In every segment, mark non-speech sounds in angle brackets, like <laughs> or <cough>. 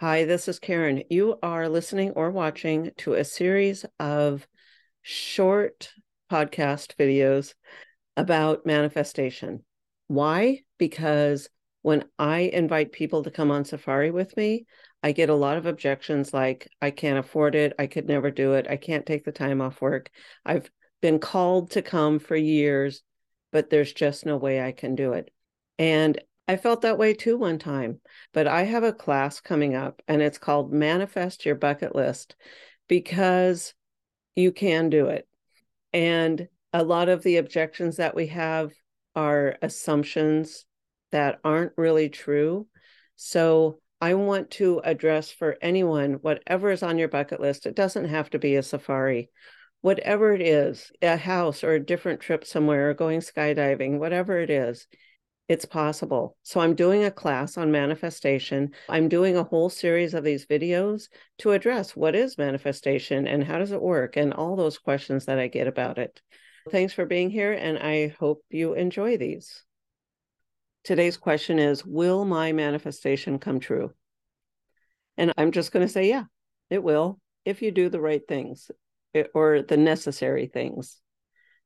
Hi, this is Karen. You are listening or watching to a series of short podcast videos about manifestation. Why? Because when I invite people to come on safari with me, I get a lot of objections like, I can't afford it. I could never do it. I can't take the time off work. I've been called to come for years, but there's just no way I can do it. And I felt that way too one time, but I have a class coming up and it's called Manifest Your Bucket List because you can do it. And a lot of the objections that we have are assumptions that aren't really true. So I want to address for anyone, whatever is on your bucket list, it doesn't have to be a safari. Whatever it is, a house or a different trip somewhere, or going skydiving, whatever it is, it's possible. So I'm doing a class on manifestation. I'm doing a whole series of these videos to address what is manifestation and how does it work and all those questions that I get about it. Thanks for being here and I hope you enjoy these. Today's question is Will my manifestation come true? And I'm just going to say, yeah, it will if you do the right things eh, or the necessary things.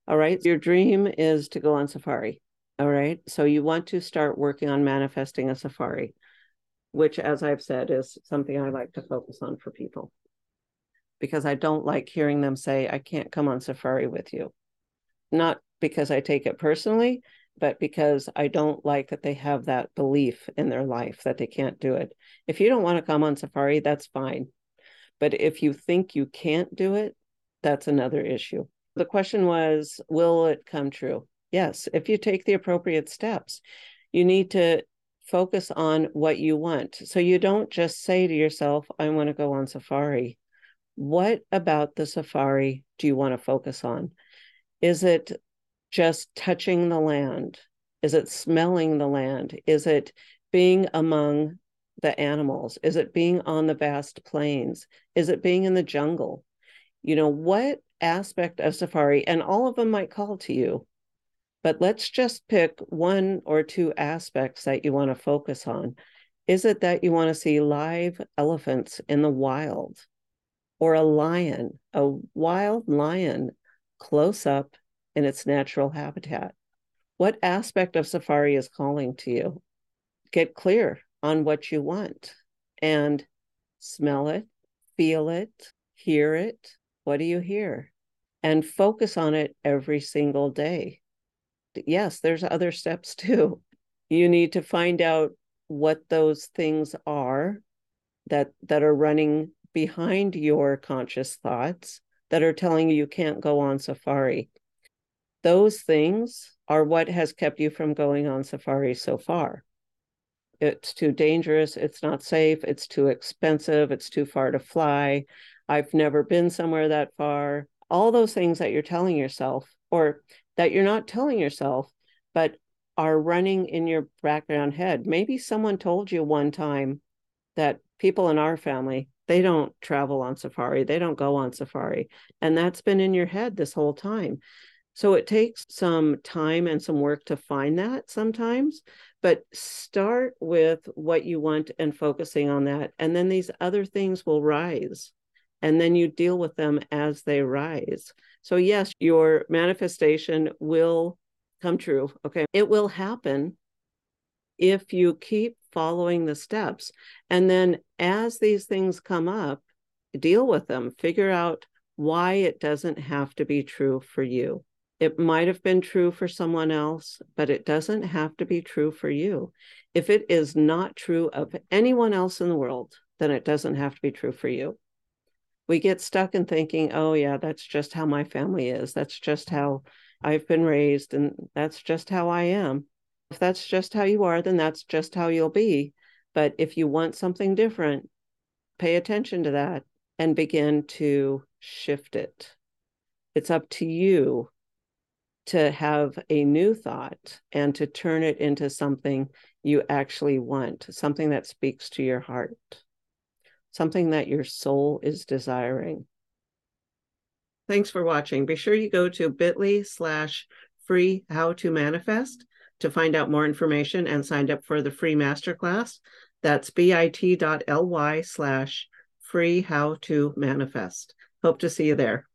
All right. Your dream is to go on safari. All right. So you want to start working on manifesting a safari, which, as I've said, is something I like to focus on for people because I don't like hearing them say, I can't come on safari with you. Not because I take it personally, but because I don't like that they have that belief in their life that they can't do it. If you don't want to come on safari, that's fine. But if you think you can't do it, that's another issue. The question was, will it come true? Yes, if you take the appropriate steps, you need to focus on what you want. So you don't just say to yourself, I want to go on safari. What about the safari do you want to focus on? Is it just touching the land? Is it smelling the land? Is it being among the animals? Is it being on the vast plains? Is it being in the jungle? You know, what aspect of safari, and all of them might call to you, but let's just pick one or two aspects that you want to focus on. Is it that you want to see live elephants in the wild or a lion, a wild lion close up in its natural habitat? What aspect of safari is calling to you? Get clear on what you want and smell it, feel it, hear it. What do you hear? And focus on it every single day yes, there's other steps too. <laughs> You need to find out what those things are that that are running behind your conscious thoughts that are telling you you can't go on safari. Those things are what has kept you from going on safari so far. It's too dangerous, it's not safe, it's too expensive, it's too far to fly. I've never been somewhere that far. All those things that you're telling yourself, or that you're not telling yourself, but are running in your background head. Maybe someone told you one time that people in our family, they don't travel on safari, they don't go on safari. And that's been in your head this whole time. So it takes some time and some work to find that sometimes, but start with what you want and focusing on that. And then these other things will rise. And then you deal with them as they rise. So, yes, your manifestation will come true. Okay. It will happen if you keep following the steps. And then as these things come up, deal with them, figure out why it doesn't have to be true for you. It might have been true for someone else, but it doesn't have to be true for you. If it is not true of anyone else in the world, then it doesn't have to be true for you we get stuck in thinking, oh, yeah, that's just how my family is. That's just how I've been raised, and that's just how I am. If that's just how you are, then that's just how you'll be. But if you want something different, pay attention to that and begin to shift it. It's up to you to have a new thought and to turn it into something you actually want, something that speaks to your heart something that your soul is desiring. Thanks for watching. Be sure you go to bit.ly slash free how to manifest to find out more information and sign up for the free masterclass. That's bit.ly slash free how to manifest. Hope to see you there.